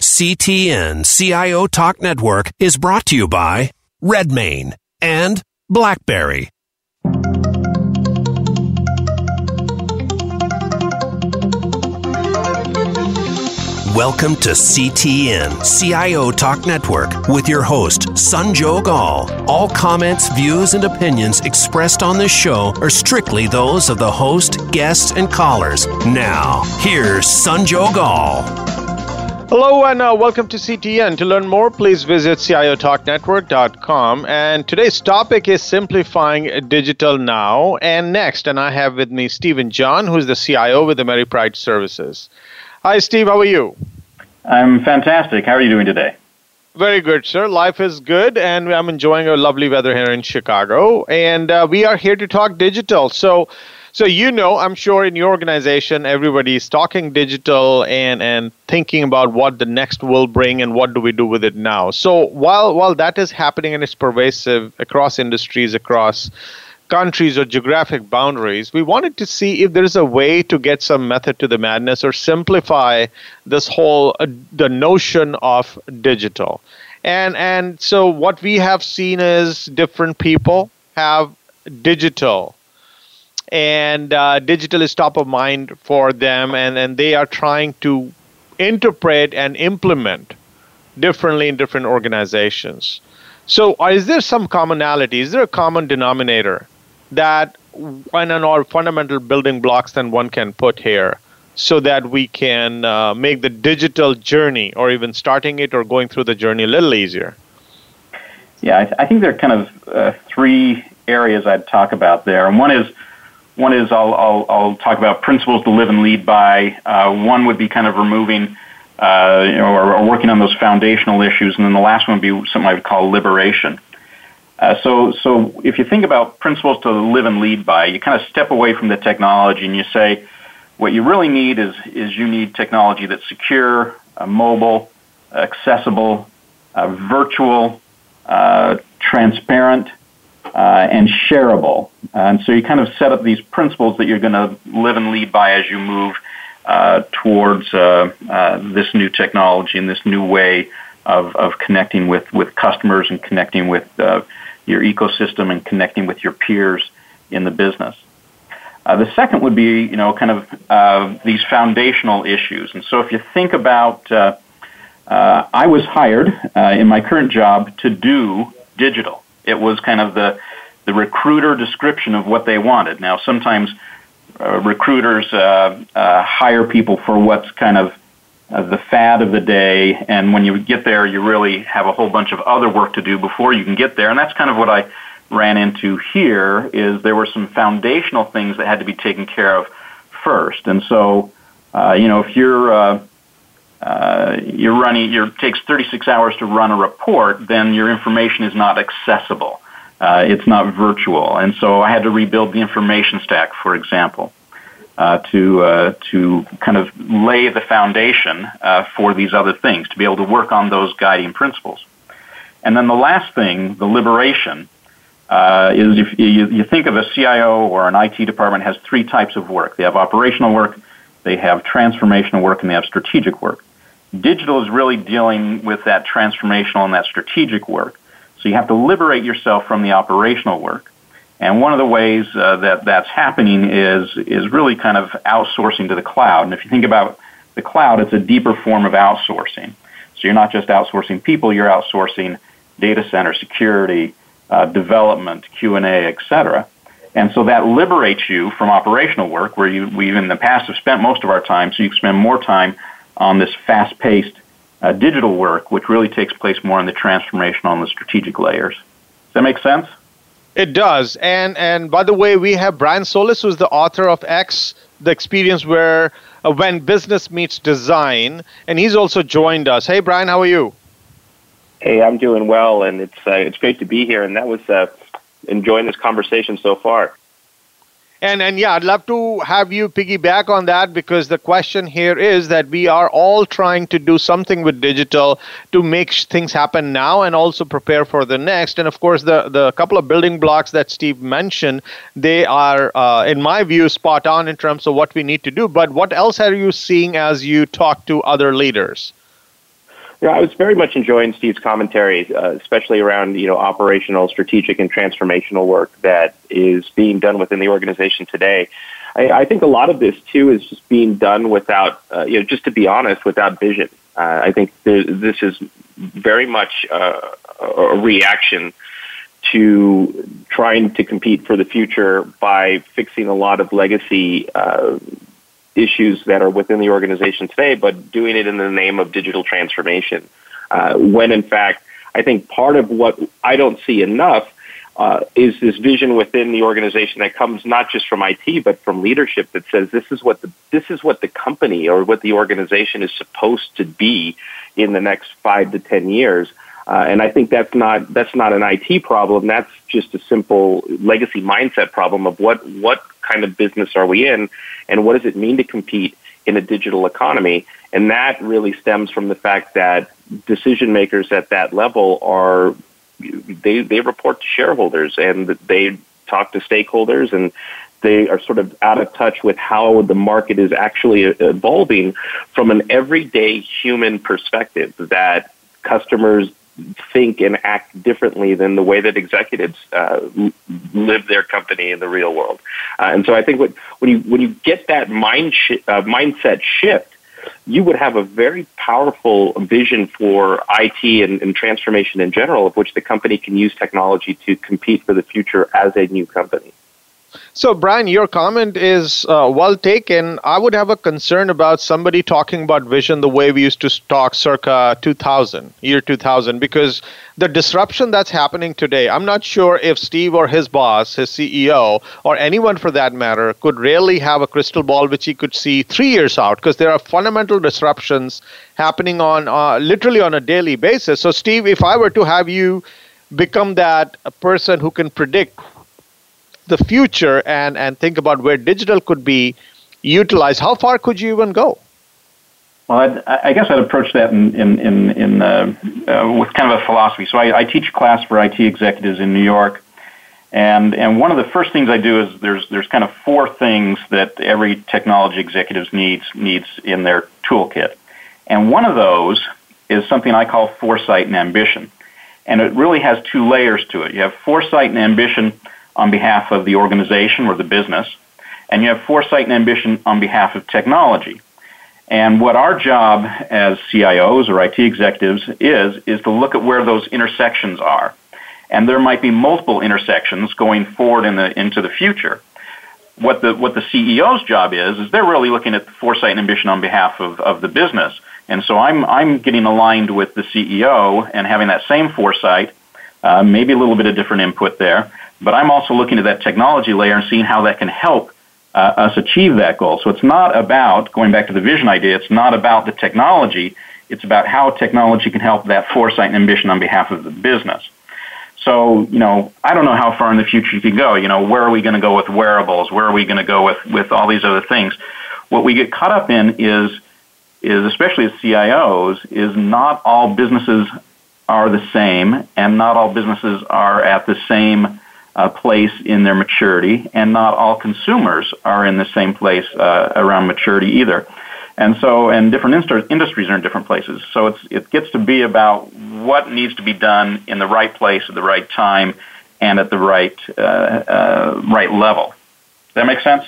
CTN CIO Talk Network is brought to you by Redmane and BlackBerry. Welcome to CTN CIO Talk Network with your host, Sanjog Aul. All comments, views, and opinions expressed on this show are strictly those of the host, guests, and callers. Now, here's Sanjog Aul. Hello and uh, welcome to CTN. To learn more, please visit CIOTalkNetwork.com. And today's topic is simplifying digital now and next. And I have with me Steven John, who is the CIO with the AmeriPride Services. Hi, Steve. How are you? I'm fantastic. How are you doing today? Very good, sir. Life is good, and I'm enjoying a lovely weather here in Chicago. And uh, we are here to talk digital. So, so you know, I'm sure in your organization, everybody's talking digital and and thinking about what the next will bring and what do we do with it now. So while while that is happening and it's pervasive across industries, across countries or geographic boundaries, we wanted to see if there is a way to get some method to the madness or simplify this whole uh, the notion of digital. And and so what we have seen is different people have digital and uh, digital is top of mind for them and, and they are trying to interpret and implement differently in different organizations. So uh, is there some commonality? Is there a common denominator that one and all fundamental building blocks that one can put here so that we can uh, make the digital journey or even starting it or going through the journey a little easier? Yeah i, th- I think there are kind of uh, three areas i'd talk about there. And one is one is I'll, I'll, I'll talk about principles to live and lead by. Uh, one would be kind of removing uh, you know, or, or, working on those foundational issues, and then the last one would be something I would call liberation. Uh, so, so if you think about principles to live and lead by, you kind of step away from the technology and you say, what you really need is is you need technology that's secure, uh, mobile, accessible, uh, virtual, uh, transparent, uh, and shareable. And so you kind of set up these principles that you're going to live and lead by as you move uh, towards uh, uh, this new technology and this new way of, of connecting with, with customers and connecting with uh, your ecosystem and connecting with your peers in the business. Uh, the second would be, you know, kind of these foundational issues. And so if you think about, I was hired in my current job to do digital. It was kind of the the recruiter description of what they wanted. Now, sometimes uh, recruiters uh, uh, hire people for what's kind of uh, the fad of the day, and when you get there, you really have a whole bunch of other work to do before you can get there. And that's kind of what I ran into here. Is there were some foundational things that had to be taken care of first, and so uh, you know if you're uh, you're running, it takes 36 hours to run a report, then your information is not accessible. Uh, it's not virtual. And so I had to rebuild the information stack, for example, uh, to, uh, to kind of lay the foundation uh, for these other things, to be able to work on those guiding principles. And then the last thing, the liberation, uh, is if you, you think of a CIO or an IT department has three types of work. They have operational work, they have transformational work, and they have strategic work. Digital is really dealing with that transformational and that strategic work. So you have to liberate yourself from the operational work. And one of the ways uh, that that's happening is is really kind of outsourcing to the cloud. And if you think about the cloud, it's a deeper form of outsourcing. So you're not just outsourcing people; you're outsourcing data center security, uh, development, Q and A, et cetera. And so that liberates you from operational work, where you we in the past have spent most of our time. So you spend more time on this fast-paced uh, digital work, which really takes place more in the transformational and the strategic layers. Does that make sense? It does. And and by the way, we have Brian Solis, who's the author of X, the experience where uh, when business meets design, and he's also joined us. Hey, Brian, how are you? Hey, I'm doing well, and it's uh, it's great to be here. And that was uh, enjoying this conversation so far. And and yeah, I'd love to have you piggyback on that because the question here is that we are all trying to do something with digital to make things happen now and also prepare for the next. And of course, the the couple of building blocks that Steve mentioned, they are, uh, in my view, spot on in terms of what we need to do. But what else are you seeing as you talk to other leaders? Yeah, I was very much enjoying Steve's commentary, uh, especially around you know operational, strategic, and transformational work that is being done within the organization today. I, I think a lot of this too is just being done without, uh, you know, just to be honest, without vision. Uh, I think th- this is very much uh, a reaction to trying to compete for the future by fixing a lot of legacy uh, issues that are within the organization today, but doing it in the name of digital transformation. Uh, when in fact, I think part of what I don't see enough uh, is this vision within the organization that comes not just from IT but from leadership that says this is what the this is what the company or what the organization is supposed to be in the next five to ten years. Uh, and I think that's not that's not an IT problem. That's just a simple legacy mindset problem of what what kind of business are we in, and what does it mean to compete in a digital economy? And that really stems from the fact that decision makers at that level are they they report to shareholders and they talk to stakeholders and they are sort of out of touch with how the market is actually evolving from an everyday human perspective that customers think and act differently than the way that executives uh, live their company in the real world. Uh, and so I think what, when you when you get that mind sh- uh, mindset shift, you would have a very powerful vision for IT and, and transformation in general, of which the company can use technology to compete for the future as a new company. So, Brian, your comment is uh, well taken. I would have a concern about somebody talking about vision the way we used to talk circa 2000, year 2000, because the disruption that's happening today, I'm not sure if Steve or his boss, his CEO, or anyone for that matter, could really have a crystal ball which he could see three years out, because there are fundamental disruptions happening on uh, literally on a daily basis. So, Steve, if I were to have you become that person who can predict the future and, and think about where digital could be utilized, how far could you even go? Well, I'd, i guess I'd approach that in, in, in, in uh, uh, with kind of a philosophy. So I, I, teach a class for IT executives in New York, and and one of the first things I do is there's there's kind of four things that every technology executive needs needs in their toolkit, and one of those is something I call foresight and ambition, and it really has two layers to it. You have foresight and ambition on behalf of the organization or the business, and you have foresight and ambition on behalf of technology. And what our job as CIOs or IT executives is, is to look at where those intersections are. And there might be multiple intersections going forward in the, into the future. What the, what the CEO's job is, is they're really looking at the foresight and ambition on behalf of, of the business. And so I'm, I'm getting aligned with the CEO and having that same foresight, uh, maybe a little bit of different input there, but I'm also looking at that technology layer and seeing how that can help uh, us achieve that goal. So it's not about, going back to the vision idea, it's not about the technology, it's about how technology can help that foresight and ambition on behalf of the business. So, you know, I don't know how far in the future you can go. You know, where are we going to go with wearables? Where are we going to go with, with all these other things? What we get caught up in is, is especially as CIOs, is not all businesses are the same and not all businesses are at the same uh, place in their maturity, and not all consumers are in the same place uh, around maturity either. And so, and different industries are in different places. So it's, it gets to be about what needs to be done in the right place at the right time and at the right, uh, uh right level. Does that make sense?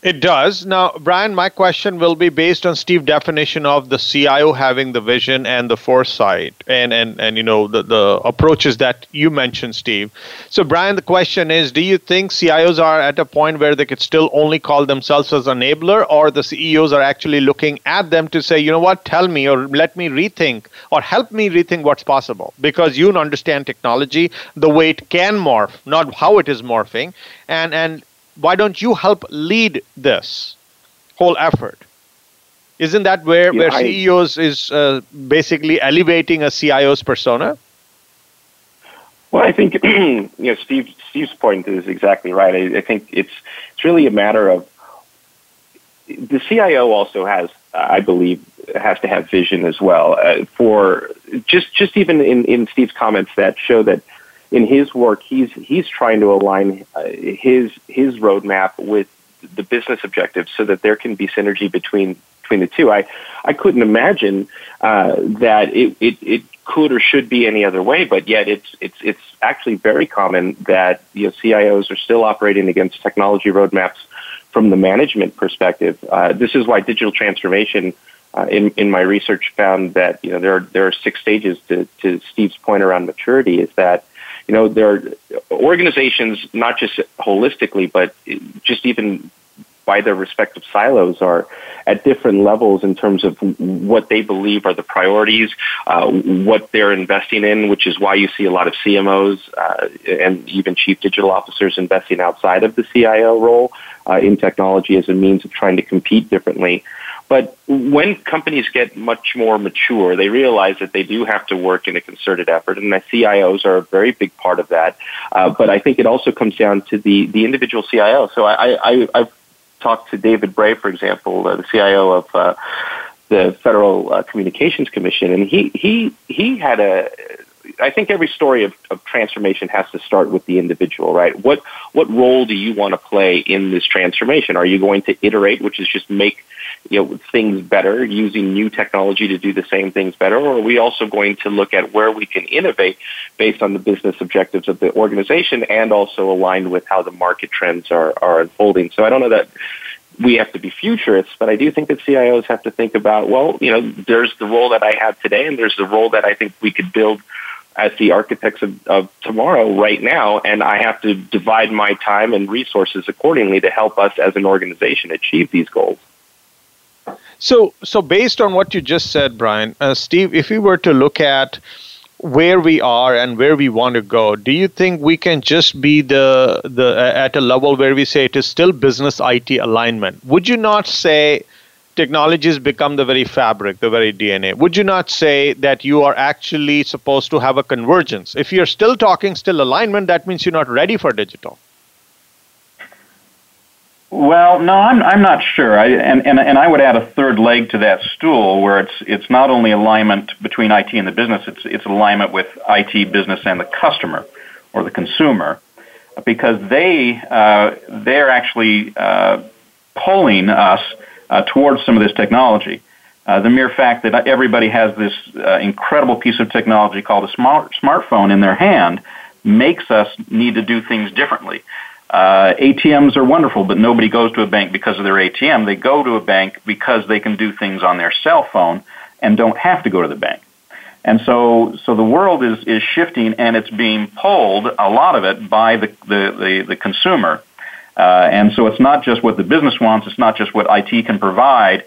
It does. Now, Brian, my question will be based on Steve's definition of the CIO having the vision and the foresight and, and, and you know the, the approaches that you mentioned, Steve. So, Brian, the question is do you think CIOs are at a point where they could still only call themselves as enabler, or the CEOs are actually looking at them to say, you know what, tell me or let me rethink or help me rethink what's possible? Because you understand technology, the way it can morph, not how it is morphing. And, and why don't you help lead this whole effort? Isn't that where, yeah, where I, CEOs is uh, basically elevating a CIO's persona? Well, I think you know Steve Steve's point is exactly right. I, I, think it's it's really a matter of the CIO also has, I believe, has to have vision as well. Uh, for just just even in, in Steve's comments that show that in his work he's he's trying to align uh, his his roadmap with the business objectives so that there can be synergy between between the two. I, I couldn't imagine uh, that it, it, it could or should be any other way, but yet it's it's it's actually very common that you know, CIOs are still operating against technology roadmaps from the management perspective. Uh, this is why digital transformation. Uh, in in my research, found that you know there are there are six stages to to Steve's point around maturity. Is that you know there are organizations not just holistically, but just even by their respective silos are at different levels in terms of what they believe are the priorities, uh, what they're investing in, which is why you see a lot of CMOs uh, and even chief digital officers investing outside of the CIO role uh, in technology as a means of trying to compete differently. But when companies get much more mature, they realize that they do have to work in a concerted effort, and the CIOs are a very big part of that. Uh, but I think it also comes down to the the individual CIO. So I, I I've talked to David Bray, for example, uh, the CIO of uh, the Federal uh, Communications Commission, and he he he had a. I think every story of, of transformation has to start with the individual, right? What what role do you want to play in this transformation? Are you going to iterate, which is just make you know things better using new technology to do the same things better or are we also going to look at where we can innovate based on the business objectives of the organization and also aligned with how the market trends are, are unfolding so i don't know that we have to be futurists, but I do think that CIOs have to think about, well, you know, there's the role that I have today and there's the role that I think we could build as the architects of, of tomorrow right now, and I have to divide my time and resources accordingly to help us as an organization achieve these goals. So, so based on what you just said, Brian, uh, Steve, if we were to look at where we are and where we want to go, do you think we can just be the the at a level where we say it is still business IT alignment? Would you not say technologies become the very fabric, the very DNA? Would you not say that you are actually supposed to have a convergence? If you're still talking still alignment, that means you're not ready for digital. Well, no, I'm I'm not sure. I, and, and and I would add a third leg to that stool, where it's it's not only alignment between IT and the business; it's it's alignment with IT, business, and the customer or the consumer, because they uh, they're actually uh, pulling us uh, towards some of this technology. Uh, the mere fact that everybody has this uh, incredible piece of technology called a smart smartphone in their hand makes us need to do things differently. Uh, ATMs are wonderful, but nobody goes to a bank because of their ATM. They go to a bank because they can do things on their cell phone and don't have to go to the bank. And so, so the world is, is shifting and it's being pulled, a lot of it, by the, the, the, the consumer. Uh, and so it's not just what the business wants, it's not just what IT can provide,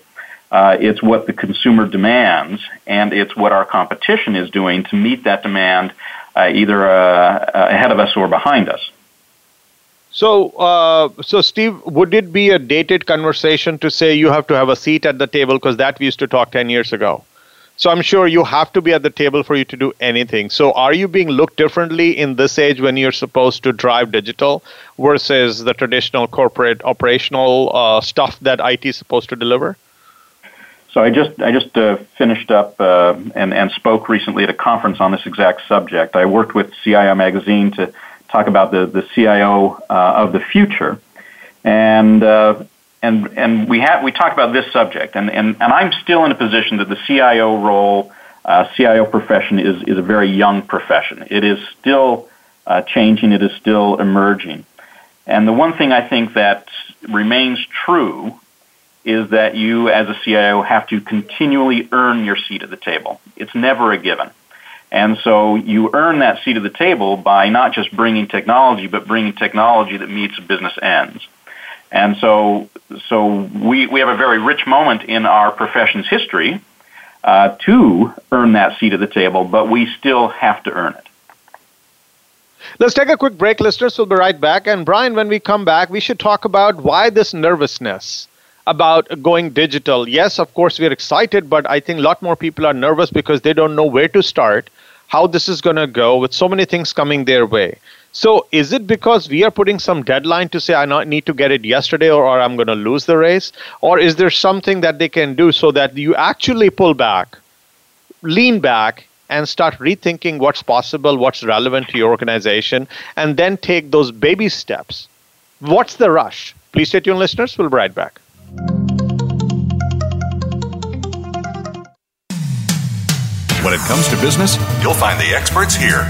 uh, it's what the consumer demands, and it's what our competition is doing to meet that demand, uh, either uh, ahead of us or behind us. So, uh, so Steve, would it be a dated conversation to say you have to have a seat at the table because that we used to talk ten years ago? So I'm sure you have to be at the table for you to do anything. So are you being looked differently in this age when you're supposed to drive digital versus the traditional corporate operational uh, stuff that IT is supposed to deliver? So I just I just uh, finished up uh, and and spoke recently at a conference on this exact subject. I worked with CIO Magazine to talk about the, the CIO uh, of the future. And, uh, and, and we, have, we talk about this subject, and, and, and I'm still in a position that the CIO role, uh, CIO profession, is, is a very young profession. It is still uh, changing, it is still emerging. And the one thing I think that remains true is that you, as a CIO, have to continually earn your seat at the table. It's never a given. And so you earn that seat at the table by not just bringing technology, but bringing technology that meets business ends. And so, so we, we have a very rich moment in our profession's history uh, to earn that seat at the table, but we still have to earn it. Let's take a quick break, listeners. We'll be right back. And Brian, when we come back, we should talk about why this nervousness about going digital. Yes, of course, we're excited, but I think a lot more people are nervous because they don't know where to start, how this is going to go with so many things coming their way. So, is it because we are putting some deadline to say, I not need to get it yesterday or, or I'm going to lose the race? Or is there something that they can do so that you actually pull back, lean back, and start rethinking what's possible, what's relevant to your organization, and then take those baby steps? What's the rush? Please stay tuned, listeners. We'll be right back. When it comes to business, you'll find the experts here.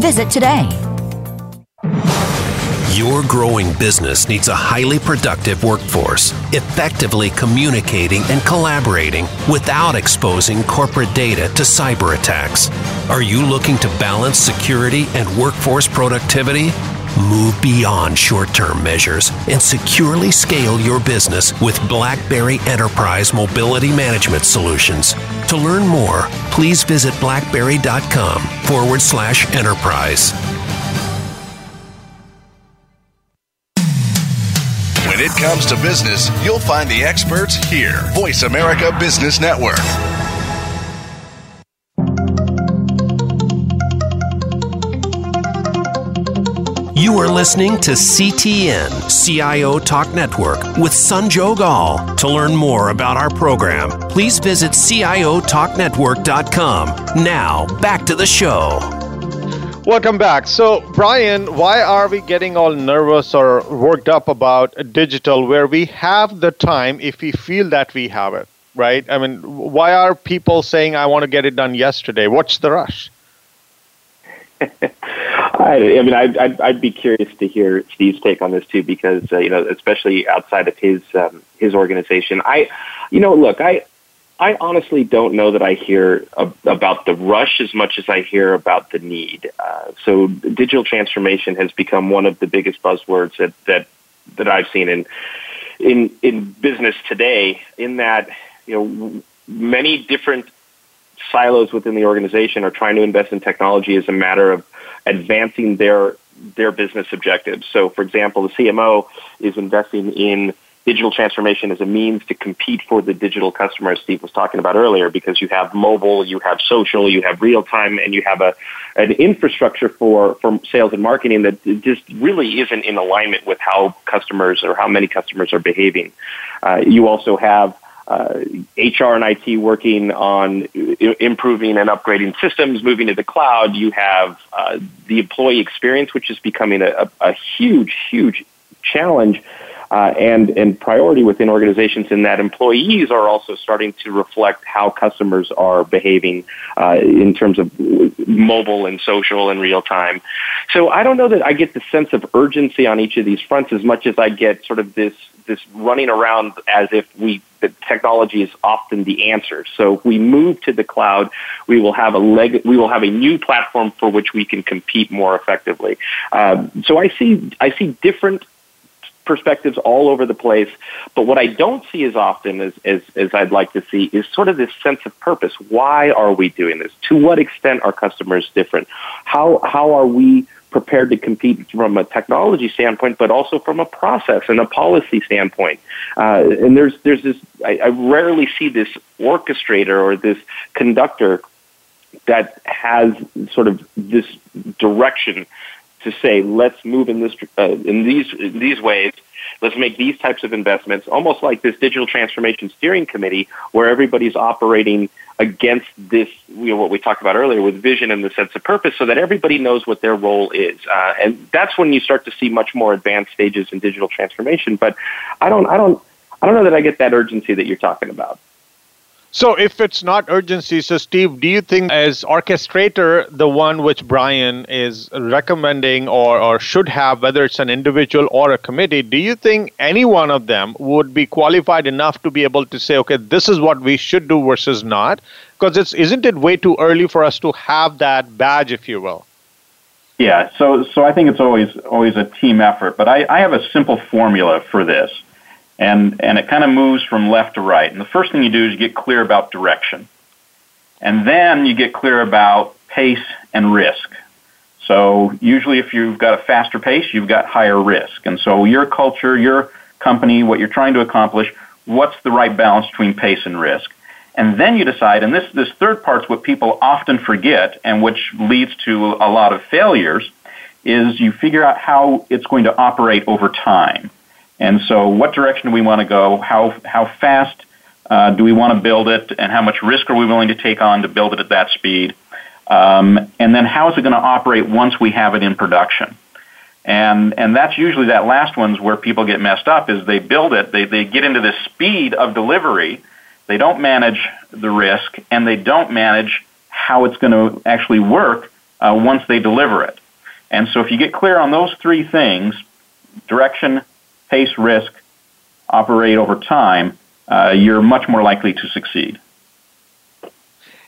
Visit today. Your growing business needs a highly productive workforce, effectively communicating and collaborating without exposing corporate data to cyber attacks. Are you looking to balance security and workforce productivity? Move beyond short term measures and securely scale your business with BlackBerry Enterprise Mobility Management Solutions. To learn more, please visit blackberry.com forward slash enterprise. When it comes to business, you'll find the experts here. Voice America Business Network. You are listening to CTN, CIO Talk Network, with Sanjog Aul. To learn more about our program, please visit CIOTalkNetwork.com. Now, back to the show. Welcome back. So, Brian, why are we getting all nervous or worked up about digital where we have the time if we feel that we have it, right? I mean, why are people saying, I want to get it done yesterday? What's the rush? I, I mean, I'd, I'd, I'd, be curious to hear Steve's take on this too, because uh, you know, especially outside of his um, his organization, I, you know, look, I I honestly don't know that I hear about the rush as much as I hear about the need. Uh, so, digital transformation has become one of the biggest buzzwords that that that I've seen in in in business today. In that, you know, many different silos within the organization are trying to invest in technology as a matter of advancing their their business objectives. So, for example, the CMO is investing in digital transformation as a means to compete for the digital customer, as Steve was talking about earlier, because you have mobile, you have social, you have real time, and you have a an infrastructure for, for sales and marketing that just really isn't in alignment with how customers or how many customers are behaving. Uh, you also have uh, HR and IT working on improving and upgrading systems, moving to the cloud. You have uh, the employee experience, which is becoming a, a huge, huge challenge uh, and and priority within organizations. In that employees are also starting to reflect how customers are behaving uh, in terms of mobile and social and real time. So I don't know that I get the sense of urgency on each of these fronts as much as I get sort of this this running around as if we the technology is often the answer. So if we move to the cloud, we will have a leg, we will have a new platform for which we can compete more effectively. Um, so I see I see different perspectives all over the place. But what I don't see as often as, as, as I'd like to see is sort of this sense of purpose. Why are we doing this? To what extent are customers different? How, how are we prepared to compete from a technology standpoint, but also from a process and a policy standpoint. Uh, and there's there's this I, I rarely see this orchestrator or this conductor that has sort of this direction to say, let's move in this uh, in these in these ways. Let's make these types of investments, almost like this digital transformation steering committee, where everybody's operating against this, you know, what we talked about earlier with vision and the sense of purpose, so that everybody knows what their role is. Uh, and that's when you start to see much more advanced stages in digital transformation. But I don't, I don't, I don't know that I get that urgency that you're talking about. So, if it's not urgency, so Steve, do you think as orchestrator, the one which Brian is recommending or, or should have, whether it's an individual or a committee, do you think any one of them would be qualified enough to be able to say, okay, this is what we should do versus not? Because it's isn't it way too early for us to have that badge, if you will? Yeah, so so I think it's always always a team effort, but I, I have a simple formula for this and and it kind of moves from left to right. And the first thing you do is you get clear about direction, and then you get clear about pace and risk. So usually, if you've got a faster pace, you've got higher risk. And so your culture, your company, what you're trying to accomplish, what's the right balance between pace and risk? And then you decide, and this, this third part's what people often forget and which leads to a lot of failures, is you figure out how it's going to operate over time. And so, what direction do we want to go? How how fast uh, do we want to build it? And how much risk are we willing to take on to build it at that speed? Um, and then, how is it going to operate once we have it in production? And and that's usually that last one's where people get messed up is they build it, they they get into the speed of delivery, they don't manage the risk, and they don't manage how it's going to actually work uh, once they deliver it. And so, if you get clear on those three things, direction, pace risk, operate over time, uh, you're much more likely to succeed.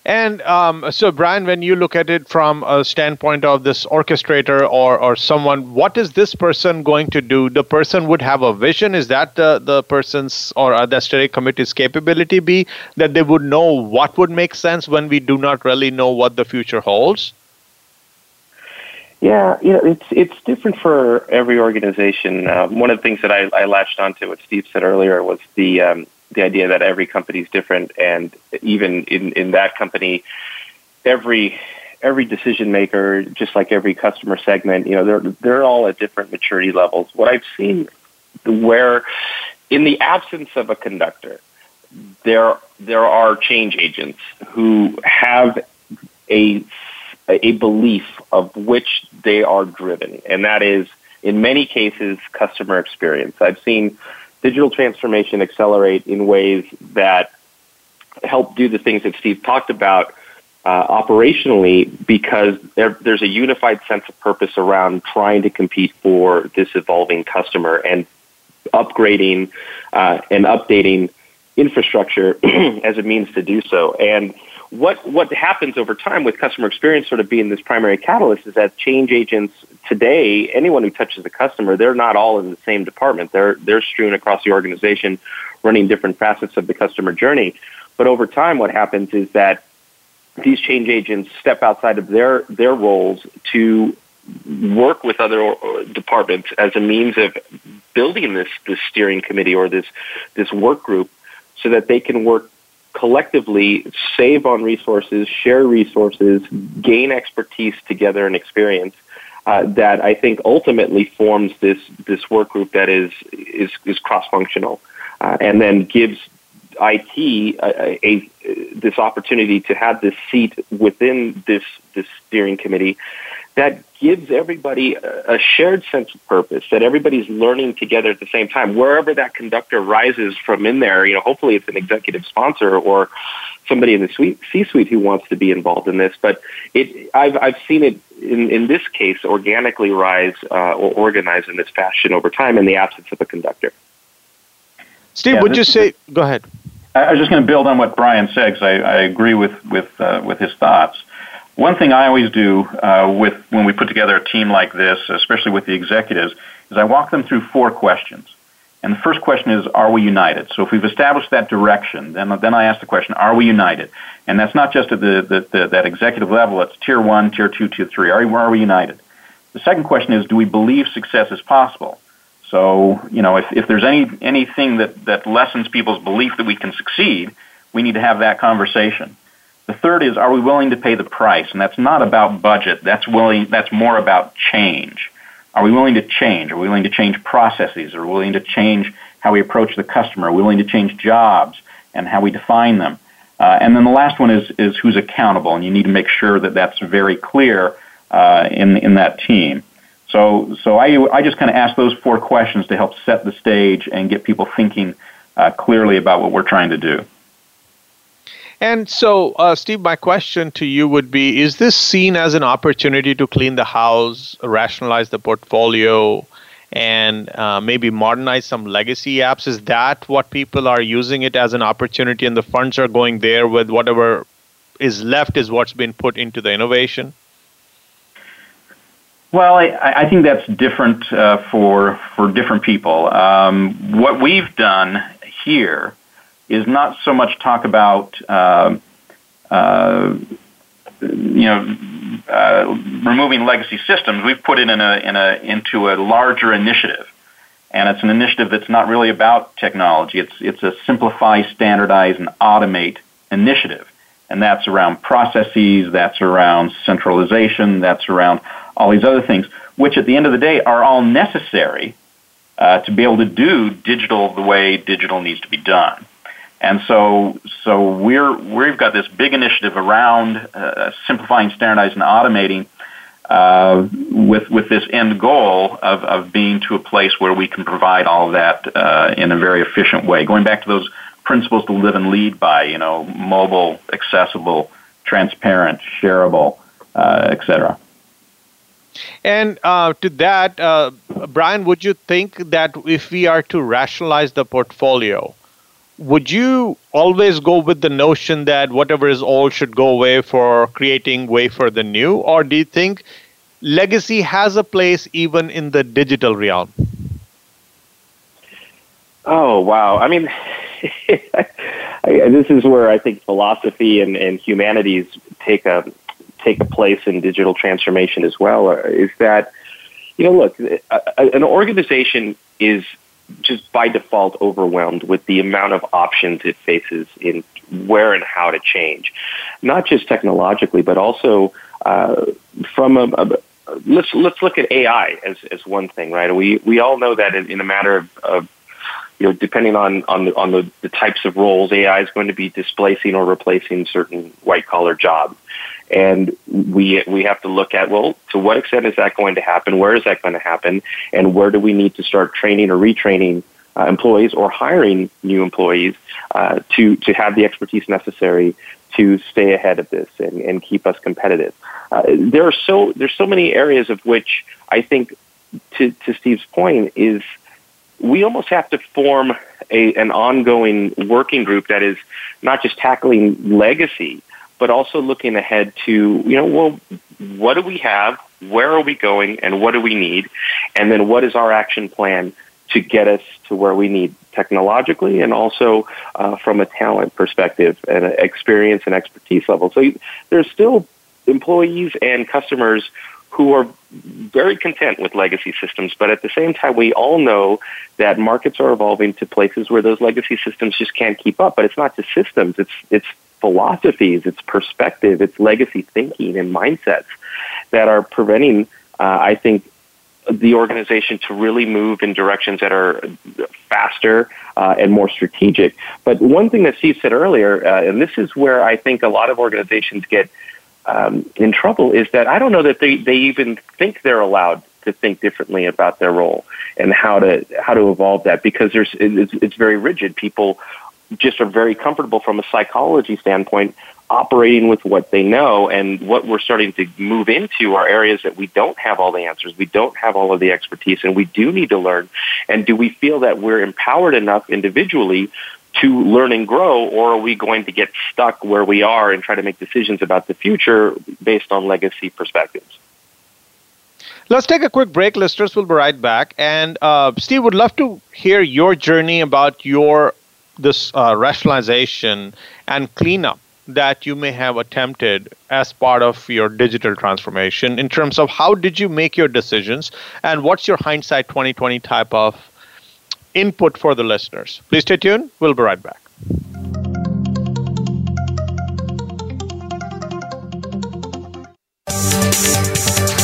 And um, so, Brian, when you look at it from a standpoint of this orchestrator or, or someone, what is this person going to do? The person would have a vision. Is that the, the person's or the steering committee's capability be that they would know what would make sense when we do not really know what the future holds? Yeah, you know, it's it's different for every organization. Uh, one of the things that I, I latched onto what Steve said earlier was the um, the idea that every company is different, and even in in that company, every every decision maker, just like every customer segment, you know, they're they're all at different maturity levels. What I've seen, where in the absence of a conductor, there there are change agents who have a a belief of which they are driven, and that is, in many cases, customer experience. I've seen digital transformation accelerate in ways that help do the things that Steve talked about uh, operationally because there, there's a unified sense of purpose around trying to compete for this evolving customer and upgrading uh, and updating infrastructure as a means to do so. And what what happens over time with customer experience sort of being this primary catalyst is that change agents today, anyone who touches the customer, they're not all in the same department. They're they're strewn across the organization, running different facets of the customer journey. But over time, what happens is that these change agents step outside of their their roles to work with other uh, departments as a means of building this this steering committee or this this work group so that they can work collectively save on resources, share resources, gain expertise together and experience. Uh, that I think ultimately forms this this work group that is is, is cross functional, uh, and then gives IT a, a, a, this opportunity to have this seat within this this steering committee that gives everybody a shared sense of purpose that everybody's learning together at the same time. Wherever that conductor rises from in there you know hopefully it's an executive sponsor or somebody in the c-suite who wants to be involved in this. But it i've i've seen it in in this case organically rise uh, or organize in this fashion over time in the absence of a conductor. Steve yeah, would you say go ahead. I was just going to build on what Brian said because I, I agree with with uh, with his thoughts. One thing I always do uh, with when we put together a team like this, especially with the executives, is I walk them through four questions. And the first question is, are we united? So if we've established that direction, then then I ask the question, are we united? And that's not just at the, the, the that executive level. It's tier one, tier two, tier three. Are, are we united? The second question is, do we believe success is possible? So you know, if, if there's any anything that that lessens people's belief that we can succeed, we need to have that conversation. The third is, are we willing to pay the price? And that's not about budget. That's willing. That's more about change. Are we willing to change? Are we willing to change processes? Are we willing to change how we approach the customer? Are we willing to change jobs and how we define them? Uh, and then the last one is is who's accountable, and you need to make sure that that's very clear uh, in in that team. So so I I just kind of ask those four questions to help set the stage and get people thinking uh, clearly about what we're trying to do. And so, uh, Steve, my question to you would be Is this seen as an opportunity to clean the house, rationalize the portfolio, and uh, maybe modernize some legacy apps? Is that what people are using it as an opportunity, and the funds are going there with whatever is left is what's been put into the innovation? Well, I, I think that's different uh, for for different people. Um, what we've done here is not so much talk about uh, uh, you know uh, removing legacy systems. We've put it in a in a into a larger initiative, and it's an initiative that's not really about technology. It's it's a simplify, standardize, and automate initiative, and that's around processes. That's around centralization. That's around all these other things, which at the end of the day are all necessary uh, to be able to do digital the way digital needs to be done. And so, so we're we've got this big initiative around uh, simplifying, standardizing, and automating, uh, with with this end goal of of being to a place where we can provide all of that uh, in a very efficient way. Going back to those principles to live and lead by, you know, mobile, accessible, transparent, shareable, uh, etc. And uh, to that, uh, Brian, would you think that if we are to rationalize the portfolio, would you always go with the notion that whatever is old should go away for creating way for the new? Or do you think legacy has a place even in the digital realm? Oh wow. I mean this is where i think philosophy and, and humanities take a take a place in digital transformation as well uh, is that you know look uh, uh, an organization is just by default overwhelmed with the amount of options it faces in where and how to change, not just technologically, but also uh, from a, a, let's let's look at AI as as one thing, right? We we all know that in, in a matter of, of you know, depending on on the on the, the types of roles, AI is going to be displacing or replacing certain white collar jobs. And we we have to look at well, to what extent is that going to happen? Where is that going to happen? And where do we need to start training or retraining uh, employees or hiring new employees uh, to to have the expertise necessary to stay ahead of this and, and keep us competitive? Uh, there are so there's so many areas of which I think, to to Steve's point, is we almost have to form a, an ongoing working group that is not just tackling legacy, but also looking ahead to, you know, well, what do we have? Where are we going? And what do we need? And then what is our action plan to get us to where we need technologically and also uh, from a talent perspective and experience and expertise level. So there's still employees and customers who are very content with legacy systems, but at the same time, we all know that markets are evolving to places where those legacy systems just can't keep up. But it's not just systems; it's it's philosophies, it's perspective, it's legacy thinking and mindsets that are preventing, uh, I think, the organization to really move in directions that are faster uh, and more strategic. But one thing that Steve said earlier, uh, and this is where I think a lot of organizations get um, in trouble, is that I don't know that they, they even think they're allowed to think differently about their role and how to how to evolve that because there's it's, it's very rigid. People just are very comfortable from a psychology standpoint operating with what they know and what we're starting to move into are areas that we don't have all the answers we don't have all of the expertise and we do need to learn and do we feel that we're empowered enough individually to learn and grow or are we going to get stuck where we are and try to make decisions about the future based on legacy perspectives Let's take a quick break, listeners. We'll be right back. And uh, Steve, would love to hear your journey about your this uh, rationalization and cleanup that you may have attempted as part of your digital transformation in terms of how did you make your decisions and what's your hindsight 2020 type of input for the listeners. Please stay tuned. We'll be right back.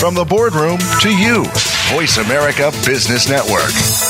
From the boardroom to you, Voice America Business Network.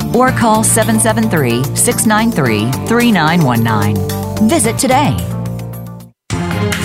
or call 773 693 3919. Visit today.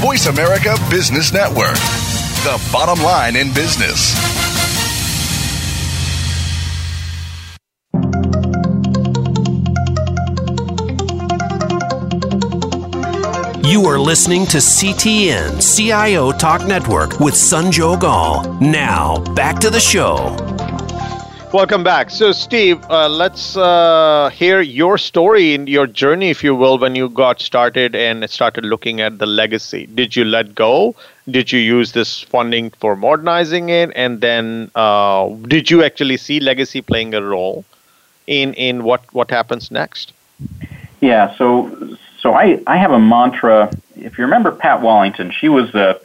Voice America Business Network, the bottom line in business. You are listening to CTN CIO Talk Network with Sanjog Aul. Now, back to the show. Welcome back. So, Steve, uh, let's uh, hear your story and your journey, if you will, when you got started and started looking at the legacy. Did you let go? Did you use this funding for modernizing it? And then, uh, did you actually see legacy playing a role in in what what happens next? Yeah. So, so I I have a mantra. If you remember Pat Wallington, she was the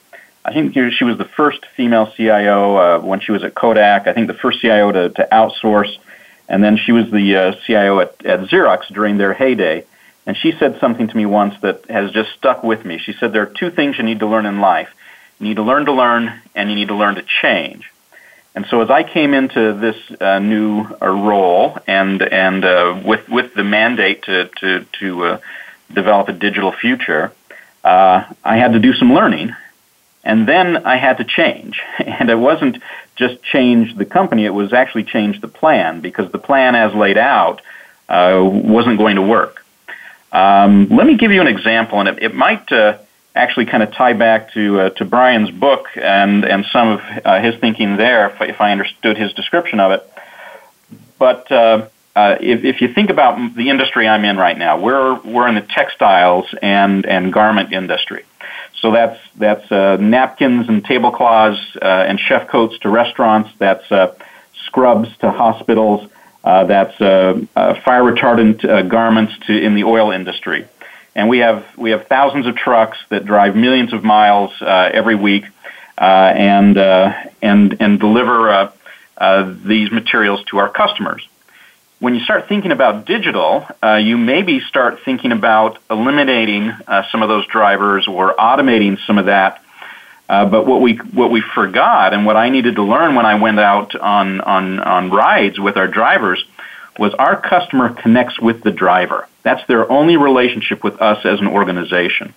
I think she was the first female CIO uh, when she was at Kodak. I think the first CIO to, to outsource, and then she was the uh, CIO at, at Xerox during their heyday. And she said something to me once that has just stuck with me. She said there are two things you need to learn in life. You need to learn to learn, and you need to learn to change. And so as I came into this uh, new uh, role and and uh, with with the mandate to to to uh, develop a digital future, uh, I had to do some learning and then I had to change. And it wasn't just change the company, it was actually change the plan because the plan as laid out uh, wasn't going to work. Um, let me give you an example, and it, it might uh, actually kind of tie back to uh, to Brian's book and and some of uh, his thinking there, if, if, I understood his description of it. But uh, if, if you think about the industry I'm in right now, we're we're in the textiles and and garment industry. So that's that's uh, napkins and tablecloths uh, and chef coats to restaurants. That's uh, scrubs to hospitals. Uh, that's uh, uh, fire retardant uh, garments to in the oil industry. And we have we have thousands of trucks that drive millions of miles uh, every week uh, and uh, and and deliver uh, uh, these materials to our customers when you start thinking about digital, uh, you maybe start thinking about eliminating uh, some of those drivers or automating some of that. Uh, but what we what we forgot and what I needed to learn when I went out on on on rides with our drivers was our customer connects with the driver. That's their only relationship with us as an organization.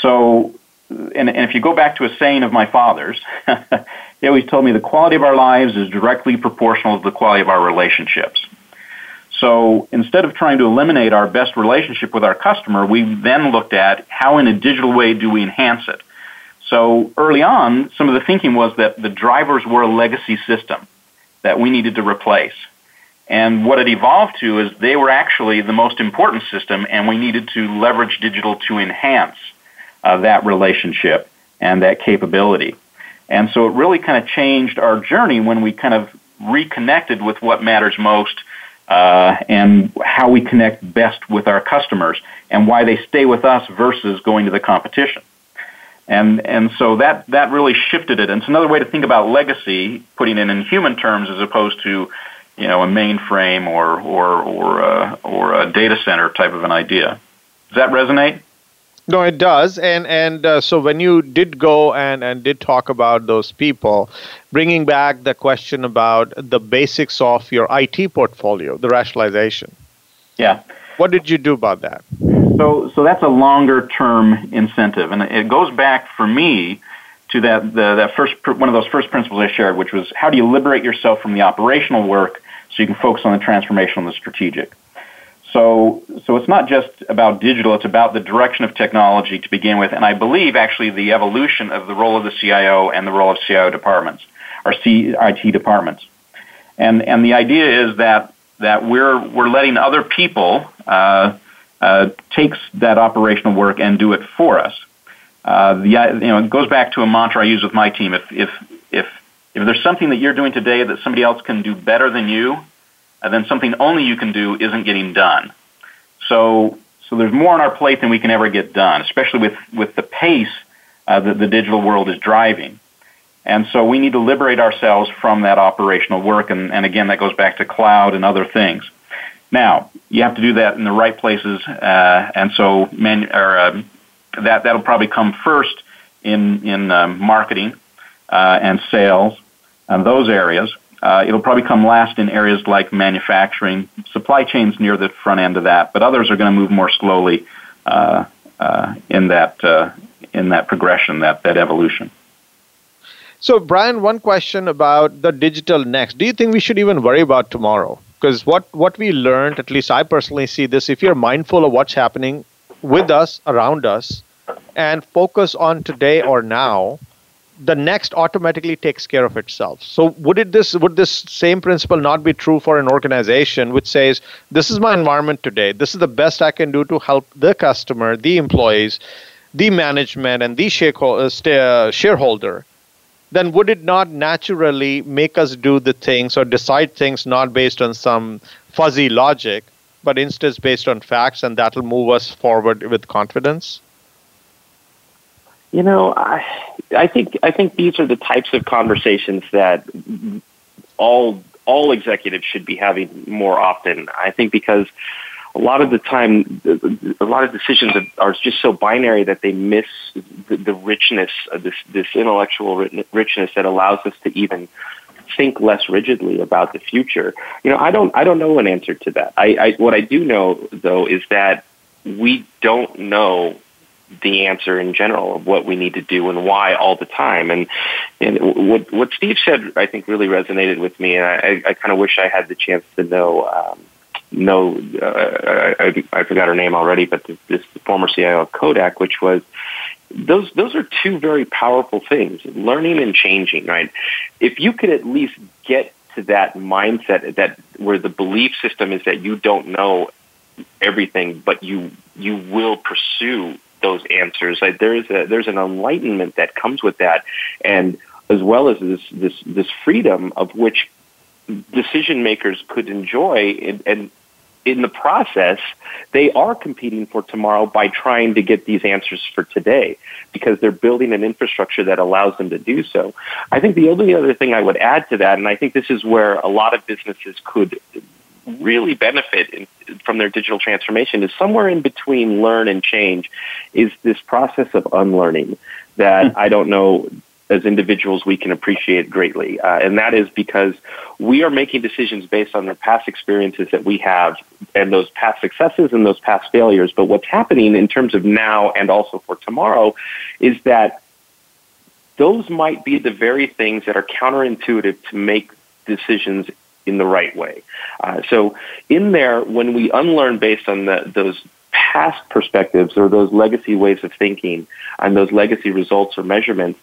So, and, and if you go back to a saying of my father's, he always told me the quality of our lives is directly proportional to the quality of our relationships. So instead of trying to eliminate our best relationship with our customer, we then looked at how in a digital way do we enhance it. So early on, some of the thinking was that the drivers were a legacy system that we needed to replace. And what it evolved to is they were actually the most important system, and we needed to leverage digital to enhance uh, that relationship and that capability. And so it really kind of changed our journey when we kind of reconnected with what matters most uh, and how we connect best with our customers and why they stay with us versus going to the competition. And, and so that, that really shifted it. And it's another way to think about legacy, putting it in human terms as opposed to, you know, a mainframe or, or, or, a, or a data center type of an idea. Does that resonate? No, it does. And and uh, so when you did go and and did talk about those people, bringing back the question about the basics of your IT portfolio, the rationalization. Yeah. What did you do about that? So so that's a longer term incentive, and it goes back for me to that the, that first one of those first principles I shared, which was how do you liberate yourself from the operational work so you can focus on the transformational and the strategic. So, so it's not just about digital, it's about the direction of technology to begin with, and I believe actually the evolution of the role of the CIO and the role of CIO departments, or CIT departments. And, and the idea is that, that we're, we're letting other people uh, uh, take that operational work and do it for us. Uh, the, you know, it goes back to a mantra I use with my team. If, if, if, if there's something that you're doing today that somebody else can do better than you, then something only you can do isn't getting done. So, so there's more on our plate than we can ever get done, especially with, with the pace uh, that the digital world is driving. And so we need to liberate ourselves from that operational work, and, and again, that goes back to cloud and other things. Now, you have to do that in the right places, uh, and so or, uh, that that'll probably come first in in uh, marketing uh, and sales and those areas. Uh, it'll probably come last in areas like manufacturing. Supply chains near the front end of that, but others are going to move more slowly uh, uh, in that uh, in that progression, that that evolution. So, Brian, one question about the digital next. Do you think we should even worry about tomorrow? Because what what we learned, at least I personally see this, if you're mindful of what's happening with us, around us, and focus on today or now, the next automatically takes care of itself. So would it this would this same principle not be true for an organization which says this is my environment today. This is the best I can do to help the customer, the employees, the management and the uh, shareholder. Then would it not naturally make us do the things or decide things not based on some fuzzy logic, but instead based on facts and that'll move us forward with confidence? You know, I I think I think these are the types of conversations that all all executives should be having more often. I think because a lot of the time, a lot of decisions are just so binary that they miss the, the richness of this this intellectual richness that allows us to even think less rigidly about the future. You know, I don't I don't know an answer to that. I, I what I do know though is that we don't know the answer in general of what we need to do and why all the time. And and what what Steve said, I think, really resonated with me. And I, I kind of wish I had the chance to know. Um, know, uh, I, I forgot her name already, but this, former CIO of Kodak, which was those those are two very powerful things: learning and changing. Right? If you could at least get to that mindset that where the belief system is that you don't know everything, but you you will pursue those answers. Like there's a there's an enlightenment that comes with that, and as well as this this this freedom of which decision makers could enjoy, and, and in the process, they are competing for tomorrow by trying to get these answers for today because they're building an infrastructure that allows them to do so. I think the only other thing I would add to that, and I think this is where a lot of businesses could really benefit in, from their digital transformation is somewhere in between learn and change is this process of unlearning that hmm. I don't know as individuals we can appreciate greatly. Uh, and that is because we are making decisions based on the past experiences that we have and those past successes and those past failures. But what's happening in terms of now and also for tomorrow is that those might be the very things that are counterintuitive to make decisions in the right way. Uh, so in there, when we unlearn based on the, those past perspectives or those legacy ways of thinking and those legacy results or measurements,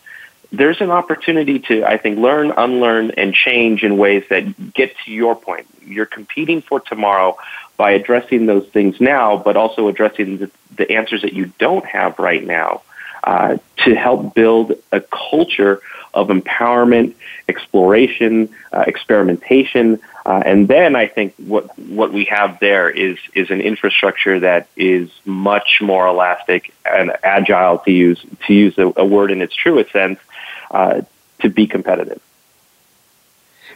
there's an opportunity to, I think, learn, unlearn, and change in ways that get to your point. You're competing for tomorrow by addressing those things now, but also addressing the, the answers that you don't have right now. Uh, to help build a culture of empowerment, exploration, uh, experimentation, uh, and then I think what what we have there is is an infrastructure that is much more elastic and agile to use to use a, a word in its truest sense uh, to be competitive.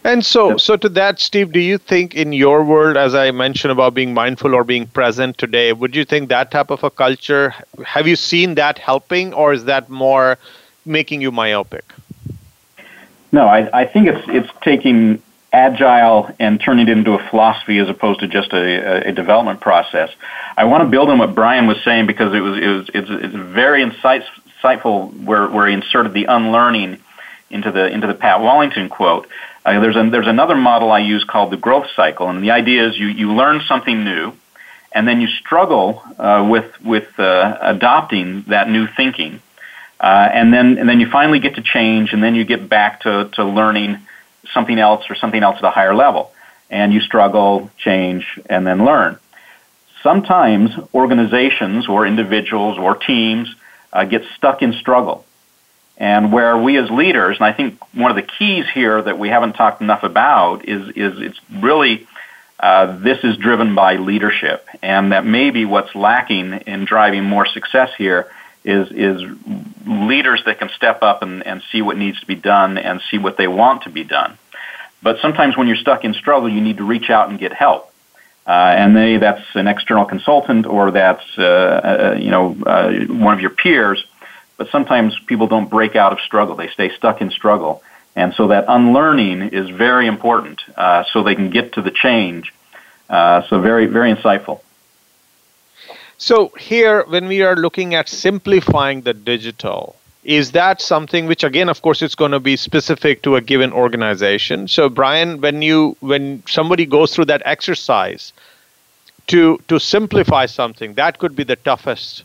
And so, so to that, Steve, do you think in your world, as I mentioned about being mindful or being present today, would you think that type of a culture, have you seen that helping, or is that more making you myopic? No, I, I think it's it's taking agile and turning it into a philosophy as opposed to just a, a, development process. I want to build on what Brian was saying because it was it was it's, it's very insightful where where he inserted the unlearning into the into the Pat Wallington quote. Uh, there's a, there's another model I use called the growth cycle, and the idea is you you learn something new, and then you struggle uh, with with uh, adopting that new thinking, uh, and then and then you finally get to change, and then you get back to to learning something else or something else at a higher level. And you struggle, change, and then learn. Sometimes organizations or individuals or teams uh, get stuck in struggle. And where we as leaders, and I think one of the keys here that we haven't talked enough about is, is it's really uh, this is driven by leadership, and that maybe what's lacking in driving more success here is is leaders that can step up and, and see what needs to be done and see what they want to be done. But sometimes when you're stuck in struggle, you need to reach out and get help. Uh, and that's an external consultant or that's uh, uh, you know uh, one of your peers. But sometimes people don't break out of struggle; they stay stuck in struggle, and so that unlearning is very important, uh, so they can get to the change. Uh, so very very insightful. So here, when we are looking at simplifying the digital, is that something which again of course it's going to be specific to a given organization so brian when you when somebody goes through that exercise to to simplify something that could be the toughest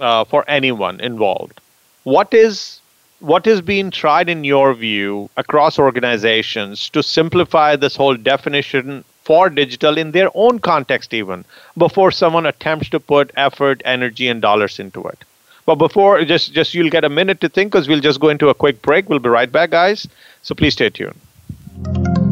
uh, for anyone involved. What is what is being tried in your view across organizations to simplify this whole definition for digital in their own context even before someone attempts to put effort energy and dollars into it? But before just just you'll get a minute to think because we'll just go into a quick break. We'll be right back guys. So please stay tuned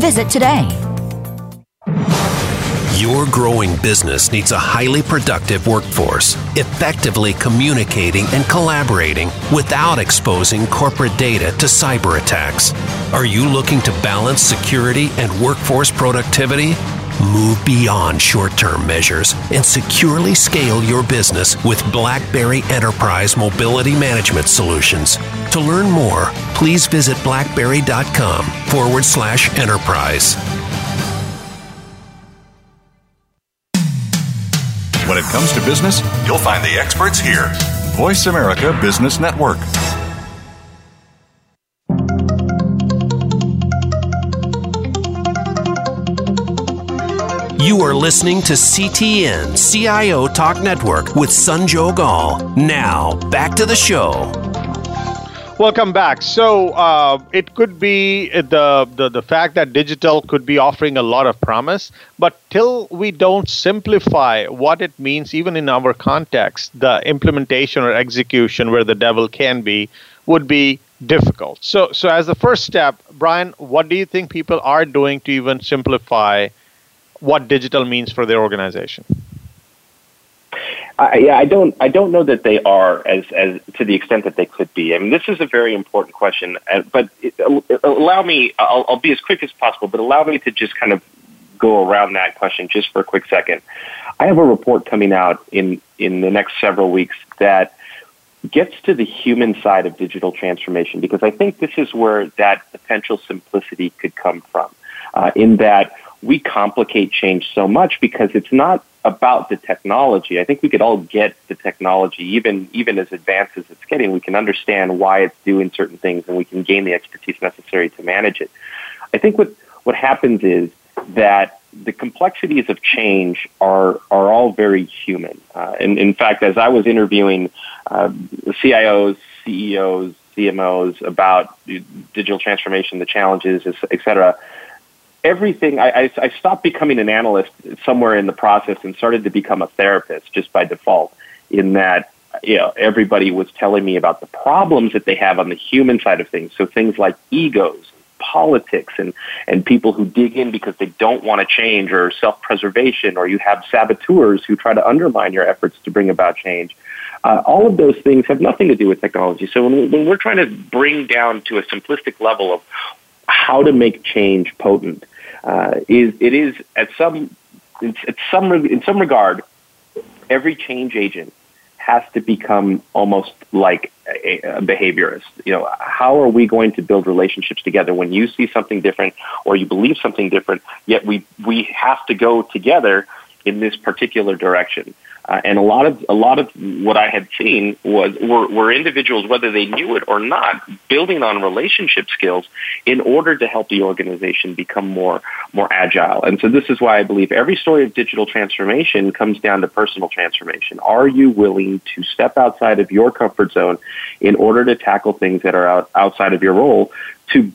Visit today. Your growing business needs a highly productive workforce, effectively communicating and collaborating without exposing corporate data to cyber attacks. Are you looking to balance security and workforce productivity? Move beyond short term measures and securely scale your business with BlackBerry Enterprise Mobility Management Solutions. To learn more, please visit blackberry.com forward slash enterprise. When it comes to business, you'll find the experts here. Voice America Business Network. You are listening to CTN CIO Talk Network with Sanjog Aul. Now, back to the show. Welcome back. So uh, it could be the, the the fact that digital could be offering a lot of promise, but till we don't simplify what it means, even in our context, the implementation or execution where the devil can be would be difficult. So, so as the first step, Brian, what do you think people are doing to even simplify what digital means for their organization? Yeah, I don't. I don't know that they are as as to the extent that they could be. I mean, this is a very important question. Uh, but it, uh, allow me. I'll, I'll be as quick as possible. But allow me to just kind of go around that question just for a quick second. I have a report coming out in in the next several weeks that gets to the human side of digital transformation because I think this is where that potential simplicity could come from. Uh, in that we complicate change so much because it's not about the technology. I think we could all get the technology, even even as advanced as it's getting. We can understand why it's doing certain things, and we can gain the expertise necessary to manage it. I think what what happens is that the complexities of change are are all very human. Uh, and in fact, as I was interviewing uh, CIOs, CEOs, CMOs about digital transformation, the challenges, et cetera, everything I, I, I stopped becoming an analyst somewhere in the process and started to become a therapist just by default. In that, you know, everybody was telling me about the problems that they have on the human side of things. So things like egos politics and, and people who dig in because they don't want to change or self preservation, or you have saboteurs who try to undermine your efforts to bring about change. Uh, all of those things have nothing to do with technology. So when, when we're trying to bring down to a simplistic level of how to make change potent, uh, is it is at some at some in some regard every change agent has to become almost like a, a, behaviorist. You know, how are we going to build relationships together when you see something different or you believe something different, yet we, we have to go together in this particular direction? Uh, and a lot of a lot of what I had seen was were, were individuals, whether they knew it or not, building on relationship skills in order to help the organization become more more agile. And so this is why I believe every story of digital transformation comes down to personal transformation. Are you willing to step outside of your comfort zone in order to tackle things that are out, outside of your role to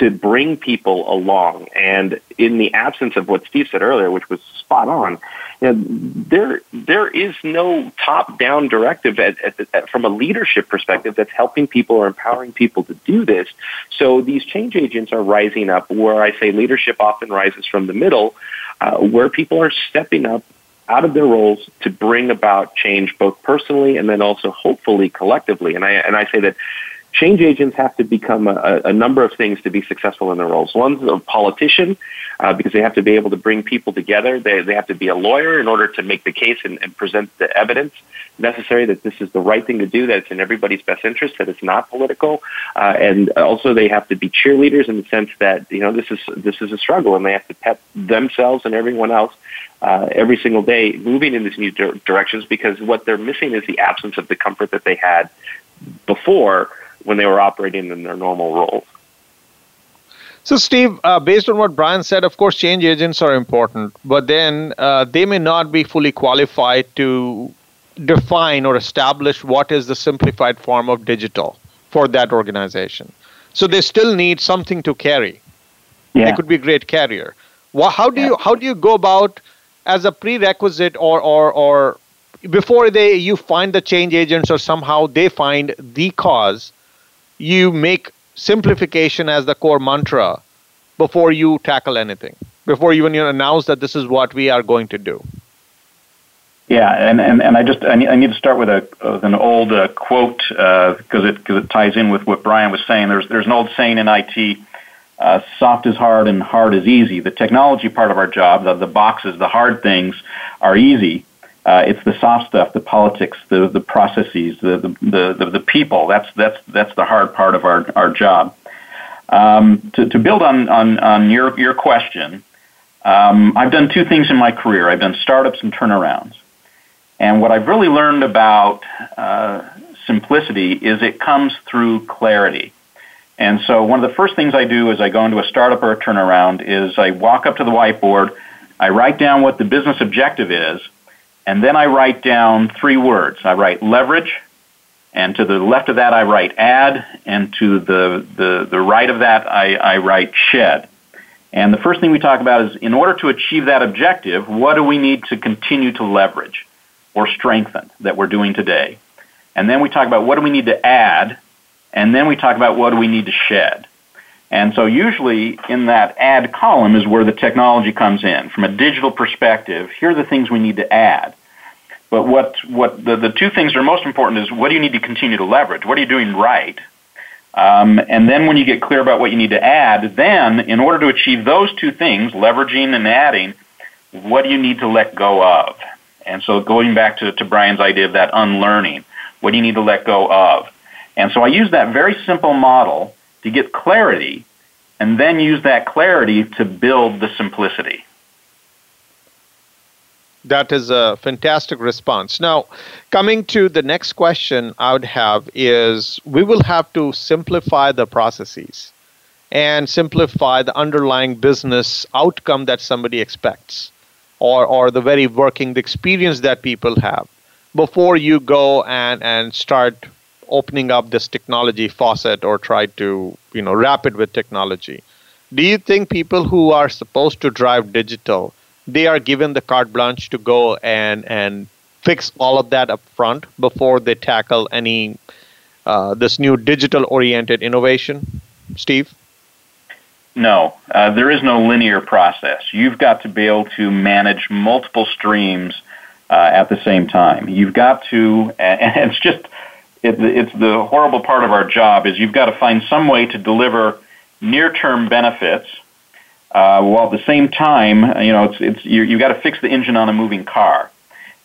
to bring people along. And in the absence of what Steve said earlier, which was spot on, you know, there there is no top down directive at, at, at, from a leadership perspective that's helping people or empowering people to do this. So these change agents are rising up. Where I say leadership often rises from the middle, uh, where people are stepping up out of their roles to bring about change both personally and then also hopefully collectively. And I and I say that change agents have to become a, a, number of things to be successful in their roles. One's a politician uh, because they have to be able to bring people together. They, they have to be a lawyer in order to make the case and, and present the evidence necessary that this is the right thing to do, that it's in everybody's best interest, that it's not political. Uh, and also they have to be cheerleaders in the sense that, you know, this is, this is a struggle and they have to pep themselves and everyone else uh, every single day moving in these new di- directions because what they're missing is the absence of the comfort that they had before when they were operating in their normal roles. So, Steve, uh, based on what Brian said, of course, change agents are important, but then uh, they may not be fully qualified to define or establish what is the simplified form of digital for that organization. So they still need something to carry. Yeah. They could be a great carrier. Well, how do yeah. you how do you go about as a prerequisite or or or before they you find the change agents or somehow they find the cause you make simplification as the core mantra before you tackle anything, before you even you announce that this is what we are going to do. Yeah, and, and, and I just I need, I need to start with a with an old uh, quote because uh, it because it ties in with what Brian was saying. There's there's an old saying in IT: uh, "Soft is hard and hard is easy." The technology part of our job, the, the boxes, the hard things, are easy. Uh, it's the soft stuff, the politics, the, the processes, the, the, the, the, people. That's, that's, that's the hard part of our, our job. Um, to, to build on, on, on your, your question, um, I've done two things in my career. I've done startups and turnarounds. And what I've really learned about uh, simplicity is it comes through clarity. And so one of the first things I do as I go into a startup or a turnaround is I walk up to the whiteboard, I write down what the business objective is, and then I write down three words. I write leverage, and to the left of that I write add, and to the, the, the right of that I, I write shed. And the first thing we talk about is in order to achieve that objective, what do we need to continue to leverage or strengthen that we're doing today? And then we talk about what do we need to add and then we talk about what do we need to shed. And so usually in that add column is where the technology comes in. From a digital perspective, here are the things we need to add. But what, what the, the two things that are most important is what do you need to continue to leverage? What are you doing right? Um, and then when you get clear about what you need to add, then in order to achieve those two things, leveraging and adding, what do you need to let go of? And so going back to, to Brian's idea of that unlearning, what do you need to let go of? And so I use that very simple model to get clarity and then use that clarity to build the simplicity. That is a fantastic response. Now, coming to the next question I would have is we will have to simplify the processes and simplify the underlying business outcome that somebody expects or, or the very working the experience that people have before you go and, and start opening up this technology faucet or try to you know wrap it with technology do you think people who are supposed to drive digital they are given the carte blanche to go and and fix all of that up front before they tackle any uh, this new digital oriented innovation. Steve? No. Uh, there is no linear process. You've got to be able to manage multiple streams uh, at the same time. You've got to and it's just it, it's the horrible part of our job is you've got to find some way to deliver near-term benefits uh, while at the same time, you know, it's, it's you, you've got to fix the engine on a moving car,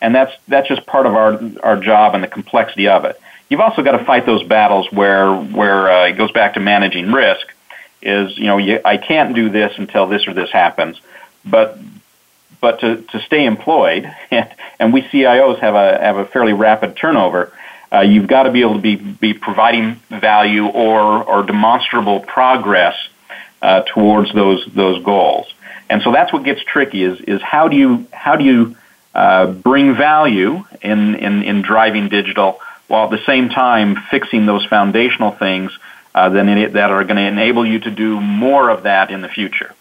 and that's that's just part of our our job and the complexity of it. You've also got to fight those battles where where uh, it goes back to managing risk. Is you know you, I can't do this until this or this happens, but but to, to stay employed, and and we CIOs have a have a fairly rapid turnover. Uh, you've got to be able to be be providing value or or demonstrable progress uh, towards those those goals. And so that's what gets tricky is is how do you how do you uh, bring value in, in in driving digital while at the same time fixing those foundational things uh, that, that are going to enable you to do more of that in the future.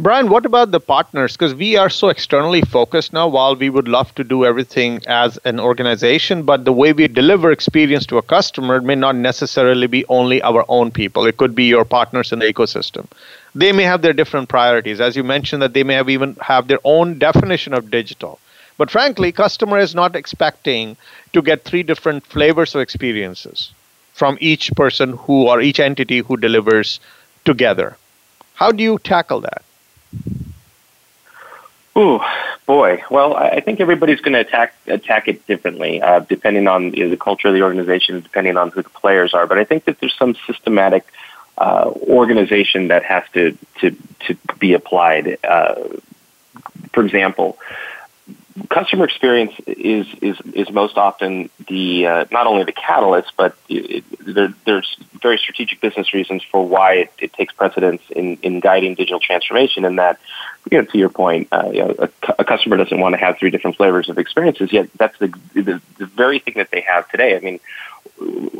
Brian, what about the partners? Because we are so externally focused now, while we would love to do everything as an organization, but the way we deliver experience to a customer may not necessarily be only our own people. It could be your partners in the ecosystem. They may have their different priorities. As you mentioned, that they may have even have their own definition of digital. But frankly, customer is not expecting to get three different flavors of experiences from each person who or each entity who delivers together. How do you tackle that? Ooh, boy. Well, I think everybody's going to attack attack it differently, uh, depending on you know, the culture of the organization, depending on who the players are. But I think that there's some systematic uh, organization that has to to to be applied. Uh, for example, customer experience is is is most often the uh, not only the catalyst, but it, there, there's very strategic business reasons for why it, it, takes precedence in, in guiding digital transformation. And that, you know, to your point, uh, you know, a, a, customer doesn't want to have three different flavors of experiences. Yet that's the, the the very thing that they have today. I mean,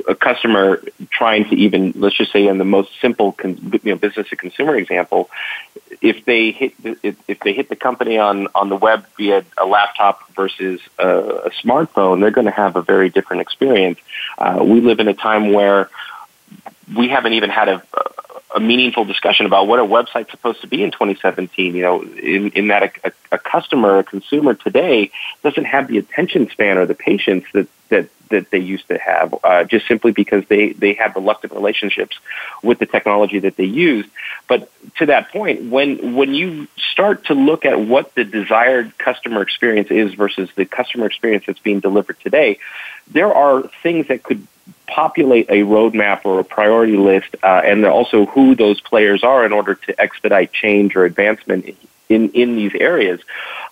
a customer trying to even let's just say in the most simple you know business to consumer example if they hit the, if they hit the company on on the web via a laptop versus a, a smartphone they're going to have a very different experience. Uh, we live in a time where we haven't even had a, a meaningful discussion about what a website's supposed to be in 2017. You know, in, in that a, a customer, a consumer today doesn't have the attention span or the patience that that that they used to have, uh, just simply because they they have reluctant relationships with the technology that they use. But to that point, when when you start to look at what the desired customer experience is versus the customer experience that's being delivered today, there are things that could populate a roadmap or a priority list, uh, and also who those players are in order to expedite change or advancement in, in these areas,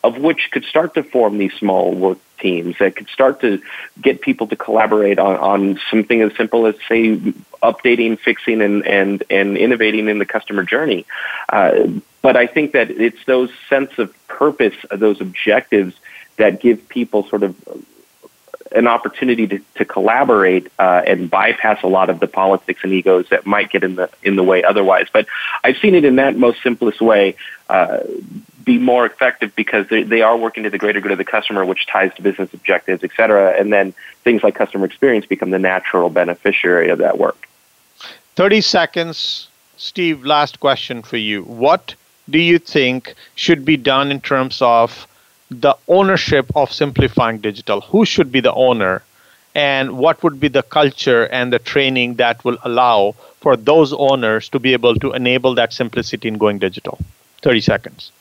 of which could start to form these small work teams that could start to get people to collaborate on, on something as simple as, say, updating, fixing, and, and, and innovating in the customer journey. Uh, but I think that it's those sense of purpose, those objectives that give people sort of an opportunity to, to collaborate uh, and bypass a lot of the politics and egos that might get in the in the way otherwise. But I've seen it in that most simplest way. Uh, be more effective because they, they are working to the greater good of the customer, which ties to business objectives, et cetera. And then things like customer experience become the natural beneficiary of that work. 30 seconds. Steve, last question for you. What do you think should be done in terms of the ownership of simplifying digital? Who should be the owner? And what would be the culture and the training that will allow for those owners to be able to enable that simplicity in going digital? 30 seconds.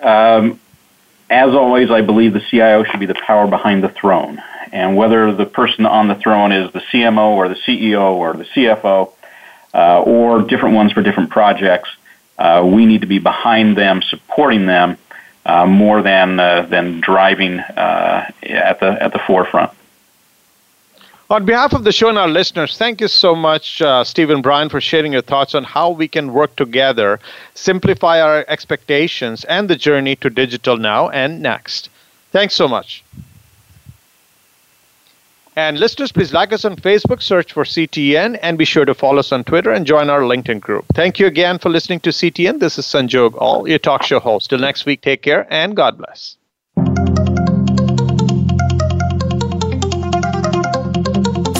Um, as always, I believe the CIO should be the power behind the throne. And whether the person on the throne is the CMO or the CEO or the CFO uh, or different ones for different projects, uh, we need to be behind them, supporting them uh, more than uh, than driving uh, at the at the forefront. On behalf of the show and our listeners, thank you so much, uh, Steven Brian, for sharing your thoughts on how we can work together, simplify our expectations, and the journey to digital now and next. Thanks so much. And listeners, please like us on Facebook, search for CTN, and be sure to follow us on Twitter and join our LinkedIn group. Thank you again for listening to CTN. This is Sanjog Aul, your talk show host. Till next week, take care and God bless.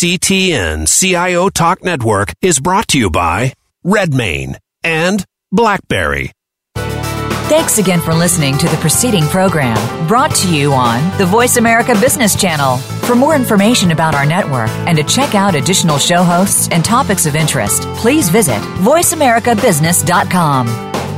CTN CIO Talk Network is brought to you by Redmane and BlackBerry. Thanks again for listening to the preceding program brought to you on the Voice America Business Channel. For more information about our network and to check out additional show hosts and topics of interest, please visit voiceamericabusiness.com.